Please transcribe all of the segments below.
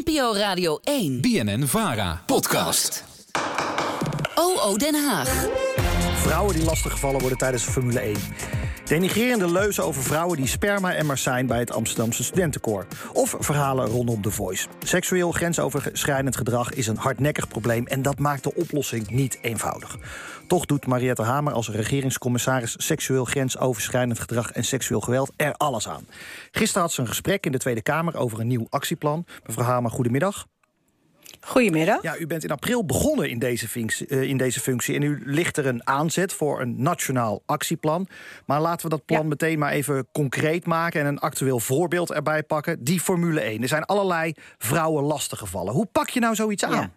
NPO Radio 1. BNN Vara. Podcast. OO Den Haag. Vrouwen die lastiggevallen worden tijdens Formule 1. Denigrerende leuzen over vrouwen die sperma-emmers zijn bij het Amsterdamse studentenkoor. Of verhalen rondom The Voice. Seksueel grensoverschrijdend gedrag is een hardnekkig probleem en dat maakt de oplossing niet eenvoudig. Toch doet Mariette Hamer als regeringscommissaris seksueel grensoverschrijdend gedrag en seksueel geweld er alles aan. Gisteren had ze een gesprek in de Tweede Kamer over een nieuw actieplan. Mevrouw Hamer, goedemiddag. Goedemiddag. Ja, u bent in april begonnen in deze, functie, uh, in deze functie. En nu ligt er een aanzet voor een nationaal actieplan. Maar laten we dat plan meteen maar even concreet maken... en een actueel voorbeeld erbij pakken. Die Formule 1. Er zijn allerlei vrouwen lastiggevallen. Hoe pak je nou zoiets aan? Ja.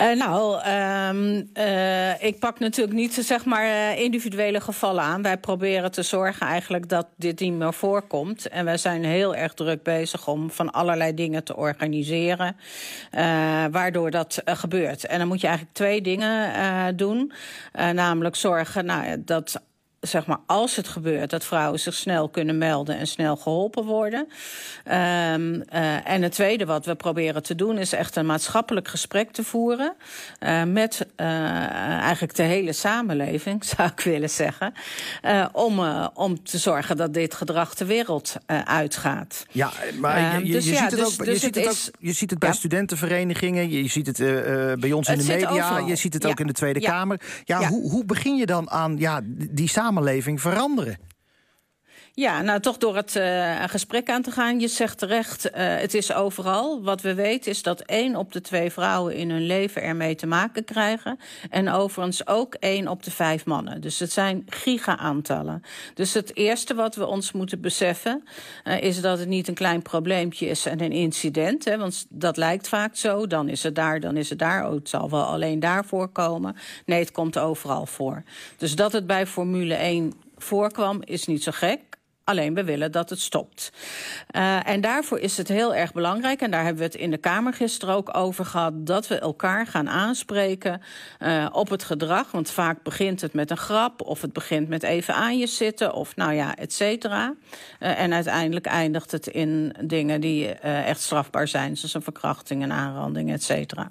Uh, nou, um, uh, ik pak natuurlijk niet zeg maar uh, individuele gevallen aan. Wij proberen te zorgen eigenlijk dat dit niet meer voorkomt. En wij zijn heel erg druk bezig om van allerlei dingen te organiseren... waardoor dat gebeurt. En dan moet je eigenlijk twee dingen doen. namelijk zorgen nou, dat zeg maar, als het gebeurt, dat vrouwen zich snel kunnen melden en snel geholpen worden. Um, uh, en het tweede wat we proberen te doen is echt een maatschappelijk gesprek te voeren uh, met uh, eigenlijk de hele samenleving, zou ik willen zeggen, om, om te zorgen dat dit gedrag de wereld uitgaat. Ja, maar je, je, dus, je ja, ziet het dus, ook, dus je, ziet het is, ook, je ziet het bij ja. studentenverenigingen, je ziet het bij ons in de media, je ziet het ja. ook in de Tweede Kamer. Ja, Hoe, hoe begin je dan aan ja, die samenleving samenleving veranderen? Ja, nou toch door het uh, gesprek aan te gaan. Je zegt terecht, uh, het is overal. Wat we weten is dat één op de twee vrouwen in hun leven ermee te maken krijgen. En overigens ook één op de vijf mannen. Dus het zijn giga-aantallen. Dus het eerste wat we ons moeten beseffen... Uh, is dat het niet een klein probleempje is en een incident. Hè, want dat lijkt vaak zo. Dan is het daar, dan is het daar. Oh, het zal wel alleen daar voorkomen. Nee, het komt overal voor. Dus dat het bij Formule 1 voorkwam, is niet zo gek. Alleen we willen dat het stopt. Uh, en daarvoor is het heel erg belangrijk, en daar hebben we het in de Kamer gisteren ook over gehad, dat we elkaar gaan aanspreken uh, op het gedrag. Want vaak begint het met een grap, of het begint met even aan je zitten, of nou ja, et cetera. Uh, en uiteindelijk eindigt het in dingen die echt strafbaar zijn, zoals een verkrachting, een aanranding, et cetera.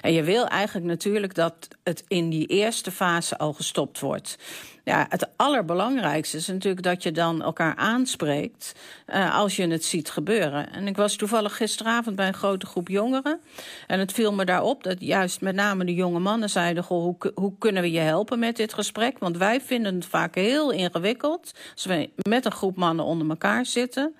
En je wil eigenlijk natuurlijk dat het in die eerste fase al gestopt wordt. Ja, het allerbelangrijkste is natuurlijk dat je dan elkaar aanspreekt uh, als je het ziet gebeuren. En ik was toevallig gisteravond bij een grote groep jongeren. En het viel me daarop dat juist met name de jonge mannen zeiden... Goh, hoe, hoe kunnen we je helpen met dit gesprek? Want wij vinden het vaak heel ingewikkeld... als we met een groep mannen onder elkaar zitten...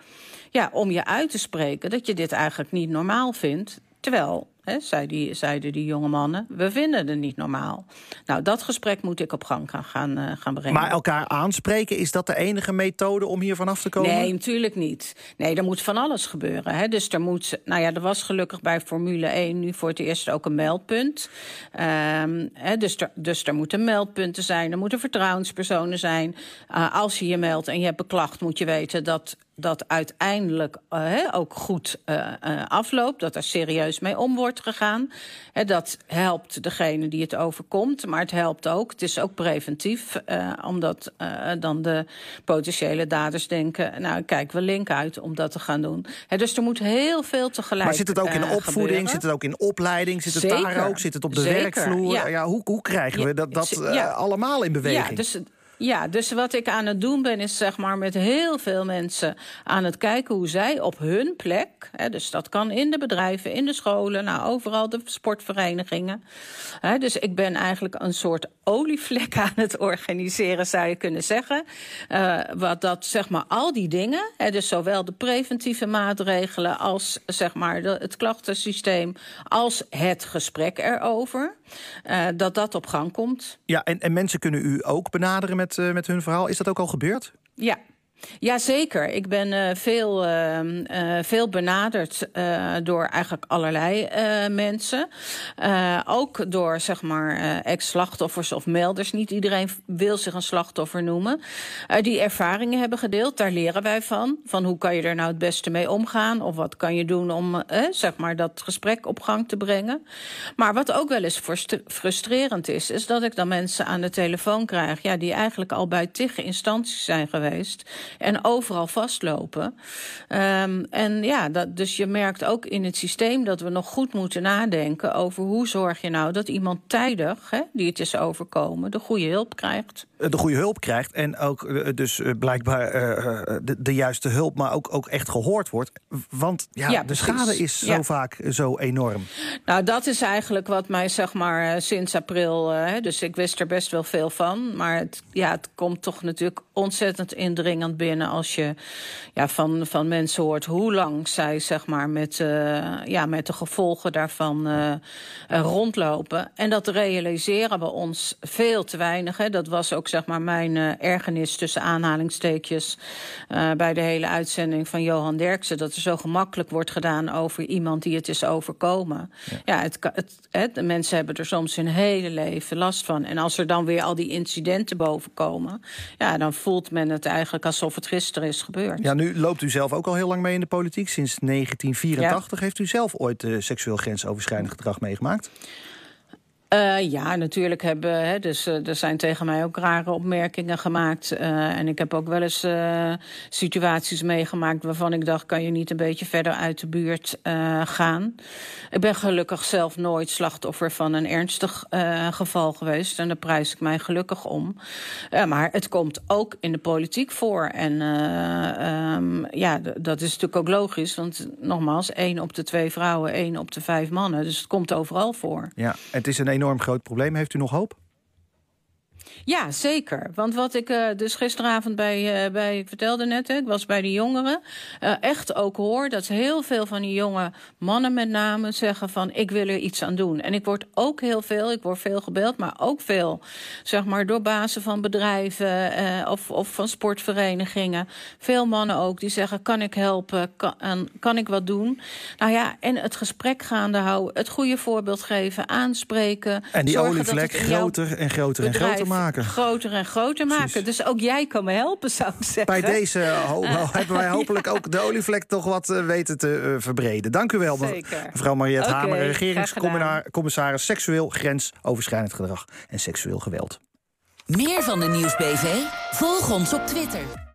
Ja, om je uit te spreken dat je dit eigenlijk niet normaal vindt. Terwijl He, zei die, zeiden die jonge mannen. We vinden het niet normaal. Nou, dat gesprek moet ik op gang gaan, gaan, uh, gaan brengen. Maar elkaar aanspreken, is dat de enige methode om hier vanaf te komen? Nee, natuurlijk niet. Nee, er moet van alles gebeuren. Hè. Dus er moet, nou ja, er was gelukkig bij Formule 1 nu voor het eerst ook een meldpunt. Um, hè, dus, er, dus er moeten meldpunten zijn, er moeten vertrouwenspersonen zijn. Uh, als je je meldt en je hebt beklacht, moet je weten dat dat uiteindelijk uh, ook goed uh, uh, afloopt, dat er serieus mee om wordt gegaan. He, dat helpt degene die het overkomt, maar het helpt ook, het is ook preventief, omdat dan de potentiële daders denken, nou kijk, we link uit om dat te gaan doen. He, dus er moet heel veel tegelijk Maar zit het ook in opvoeding, gebeuren? zit het ook in opleiding, zit het Zeker. daar ook, zit het op de Zeker. werkvloer? Ja. Ja, hoe, hoe krijgen we dat, dat ja. allemaal in beweging? Ja, dus ja, dus wat ik aan het doen ben, is zeg maar met heel veel mensen aan het kijken hoe zij op hun plek, hè, dus dat kan in de bedrijven, in de scholen, nou overal de sportverenigingen. Hè, dus ik ben eigenlijk een soort olievlek aan het organiseren, zou je kunnen zeggen. Uh, wat dat zeg maar al die dingen, hè, dus zowel de preventieve maatregelen als zeg maar het klachtensysteem, als het gesprek erover, uh, dat dat op gang komt. Ja, en, en mensen kunnen u ook benaderen met met, uh, met hun verhaal. Is dat ook al gebeurd? Ja, Jazeker. Ik ben uh, veel, uh, uh, veel benaderd door eigenlijk allerlei mensen. ook door zeg maar ex-slachtoffers of melders. Niet iedereen wil zich een slachtoffer noemen. die ervaringen hebben gedeeld. Daar leren wij van. Van hoe kan je er nou het beste mee omgaan? Of wat kan je doen om zeg maar dat gesprek op gang te brengen? Maar wat ook wel eens frustrerend is, is dat ik dan mensen aan de telefoon krijg. Ja, die eigenlijk al bij tig instanties zijn geweest. En overal vastlopen. Um, en ja, dat, dus je merkt ook in het systeem dat we nog goed moeten nadenken over hoe zorg je nou dat iemand tijdig, hè, die het is overkomen, de goede hulp krijgt. De goede hulp krijgt en ook dus blijkbaar de, de, juiste hulp, maar ook, ook echt gehoord wordt. Want ja, ja de schade is zo vaak zo enorm. Nou, dat is eigenlijk wat mij zeg maar sinds april, dus ik wist er best wel veel van, maar het, ja, het komt toch natuurlijk ontzettend indringend binnen als je ja, van, van mensen hoort hoe lang zij zeg maar, met, uh, ja, met de gevolgen daarvan uh, rondlopen. En dat realiseren we ons veel te weinig. Hè. Dat was ook zeg maar, mijn ergernis tussen aanhalingstekens bij de hele uitzending van Johan Derksen. Dat er zo gemakkelijk wordt gedaan over iemand die het is overkomen. Ja, ja het, het, het, de mensen hebben er soms hun hele leven last van. En als er dan weer al die incidenten boven komen, ja, dan voelt men het eigenlijk alsof het gisteren is gebeurd. Ja, nu loopt u zelf ook al heel lang mee in de politiek. Sinds 1984 heeft u zelf ooit uh, seksueel grensoverschrijdend gedrag meegemaakt? Uh, ja, natuurlijk hebben. Hè, dus uh, er zijn tegen mij ook rare opmerkingen gemaakt. Uh, en ik heb ook wel eens situaties meegemaakt waarvan ik dacht: kan je niet een beetje verder uit de buurt gaan? Ik ben gelukkig zelf nooit slachtoffer van een ernstig geval geweest. En daar prijs ik mij gelukkig om. maar het komt ook in de politiek voor. En um, ja, dat is natuurlijk ook logisch. Want nogmaals, één op de twee vrouwen, één op de vijf mannen. Dus het komt overal voor. Ja, het is een enorm groot probleem. Heeft u nog hoop? Ja, zeker. Want wat ik uh, dus gisteravond bij, uh, bij, ik vertelde net, hè, ik was bij de jongeren, uh, echt ook hoor dat heel veel van die jonge mannen met name zeggen van ik wil er iets aan doen. En ik word ook heel veel, ik word veel gebeld, maar ook veel, zeg maar, door bazen van bedrijven of, of van sportverenigingen. Veel mannen ook die zeggen kan ik helpen, kan, kan ik wat doen. Nou ja, en het gesprek gaande houden, het goede voorbeeld geven, aanspreken. En die olievlek groter en groter en groter maken maken. Groter en groter maken. Dus ook jij kan me helpen, zou ik zeggen. Bij deze hebben wij hopelijk ook de olievlek toch wat uh, weten te uh, verbreden. Dank u wel, Zeker. mevrouw Mariette okay, Hamer, regeringscommissaris seksueel grensoverschrijdend gedrag en seksueel geweld. Meer van de Nieuwsbv? Volg ons op Twitter.